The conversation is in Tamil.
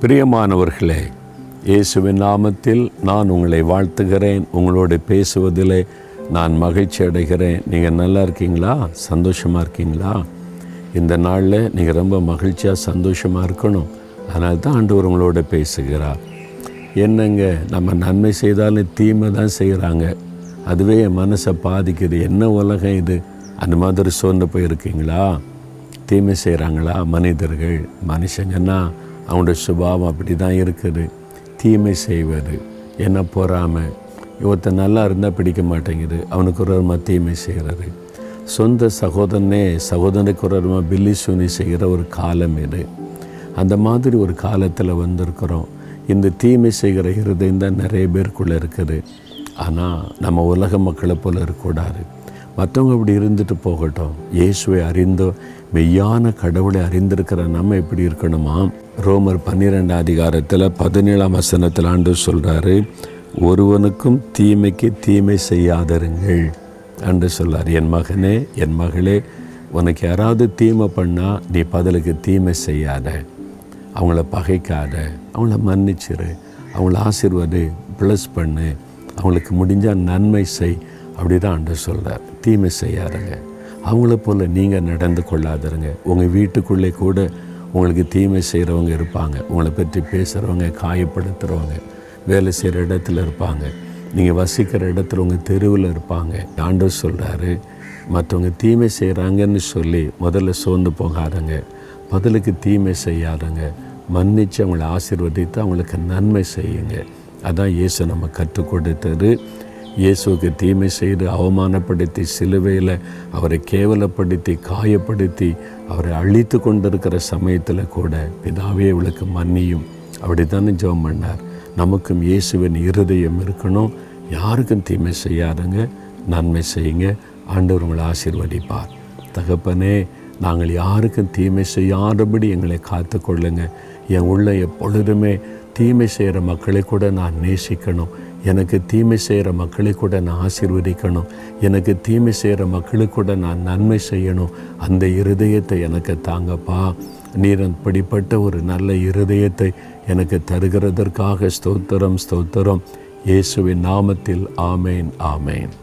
பிரியமானவர்களே இயேசுவின் நாமத்தில் நான் உங்களை வாழ்த்துகிறேன். உங்களோடு பேசுவதிலே நான் மகிழ்ச்சி அடைகிறேன். நீங்கள் நல்லா இருக்கீங்களா? சந்தோஷமாக இருக்கீங்களா? இந்த நாளில் நீங்கள் ரொம்ப மகிழ்ச்சியாக சந்தோஷமாக இருக்கணும். அதனால தான் ஆண்டவர் உங்களோட பேசுகிறார். என்னங்க நம்ம நன்மை செய்தாலும் தீமை தான் செய்கிறாங்க அதுவே என் மனசை பாதிக்குது. என்ன உலகம் இது? அந்த மாதிரி சோர்ந்து போயிருக்கீங்களா? தீமை செய்கிறாங்களா மனிதர்கள் மனுஷங்கன்னா அவனுடைய சுபாவம் அப்படி தான் இருக்குது. தீமை செய்வது என்ன பொறாமை. ஒருத்தன் நல்லா இருந்தால் பிடிக்க மாட்டேங்குது. அவனுக்கு ஒரு விதமாக தீமை செய்கிறது சொந்த சகோதரனே சகோதரனுக்கு ஒரு விதமாக பில்லி சூனி செய்கிற ஒரு காலம் இது. அந்த மாதிரி ஒரு காலத்தில் வந்திருக்கிறோம். இந்த தீமை செய்கிற இருதயம் தான் நிறைய பேருக்குள்ளே இருக்குது. ஆனால் நம்ம உலக மக்களை போல் இருக்கக்கூடாது. மற்றவங்க இப்படி இருந்துட்டு போகட்டும். இயேசுவை அறிந்தோ மெய்யான கடவுளை அறிந்திருக்கிற நம்ம எப்படி இருக்கணுமா? ரோமர் பன்னிரெண்டு அதிகாரத்தில் பதினேழாம் வசனத்தில் ஆண்டு சொல்கிறாரு ஒருவனுக்கும் தீமைக்கு தீமை செய்யாதருங்கள் என்று சொல்கிறார் என் மகனே என் மகளே உனக்கு யாராவது தீமை பண்ணால் நீ பதிலுக்கு தீமை செய்யாத. அவங்கள பகைக்காத. அவங்கள மன்னிச்சிரு. அவங்கள ஆசீர்வாது ப்ளஸ் பண்ணு. அவங்களுக்கு முடிஞ்சால் நன்மை செய் அப்படி தான் அன்று சொல்கிறார் தீமை செய்யாதுங்க. அவங்கள போல் நீங்கள் நடந்து கொள்ளாதருங்க. உங்கள் வீட்டுக்குள்ளே கூட உங்களுக்கு தீமை செய்கிறவங்க இருப்பாங்க. உங்களை பற்றி பேசுகிறவங்க காயப்படுத்துகிறவங்க வேலை செய்கிற இடத்துல இருப்பாங்க. நீங்கள் வசிக்கிற இடத்துல உங்கள் தெருவில் இருப்பாங்க. ஆண்டவர் சொல்கிறாரு மற்றவங்க தீமை செய்கிறாங்கன்னு சொல்லி முதல்ல சோர்ந்து போகாதங்க. பதிலுக்கு தீமை செய்யாதங்க. மன்னித்து அவங்கள ஆசீர்வதித்து அவங்களுக்கு நன்மை செய்யுங்க. அதான் இயேசு நம்ம கற்றுக் கொடுத்தது. இயேசுவுக்கு தீமை செய்து அவமானப்படுத்தி சிலுவையில் அவரை கேவலப்படுத்தி காயப்படுத்தி அவரை அழித்து கொண்டிருக்கிற சமயத்தில் கூட பிதாவே இவளுக்கு மன்னியும். அப்படி தானே ஜெபம் பண்ணார். நமக்கும் இயேசுவின் இருதயம் இருக்கணும். யாருக்கும் தீமை செய்யாதங்க. நன்மை செய்யுங்க. ஆண்டவர் உங்களை ஆசீர்வதிப்பார். தகப்பனே நாங்கள் யாருக்கும் தீமை செய்யாதபடி எங்களை காத்து கொள்ளுங்க. என் உள்ள எப்பொழுதுமே தீமை செய்கிற மக்களை கூட நான் நேசிக்கணும். எனக்கு தீமை செய்கிற மக்களை கூட நான் ஆசீர்வதிக்கணும். எனக்கு தீமை செய்கிற மக்களுக்கு கூட நான் நன்மை செய்யணும். அந்த இருதயத்தை எனக்கு தாங்கப்பா. நீர் அப்படிப்பட்ட ஒரு நல்ல இருதயத்தை எனக்கு தருகிறதற்காக ஸ்தோத்திரம் ஸ்தோத்திரம். இயேசுவின் நாமத்தில் ஆமேன் ஆமேன்.